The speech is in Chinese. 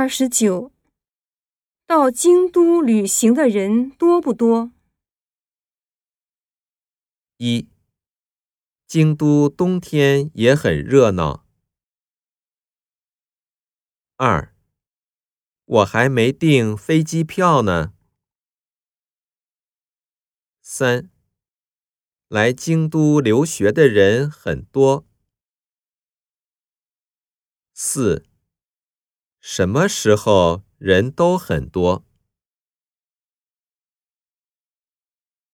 二十九，到京都旅行的人多不多？一，京都冬天也很热闹。二，我还没订飞机票呢。三，来京都留学的人很多。四，什么时候人都很多？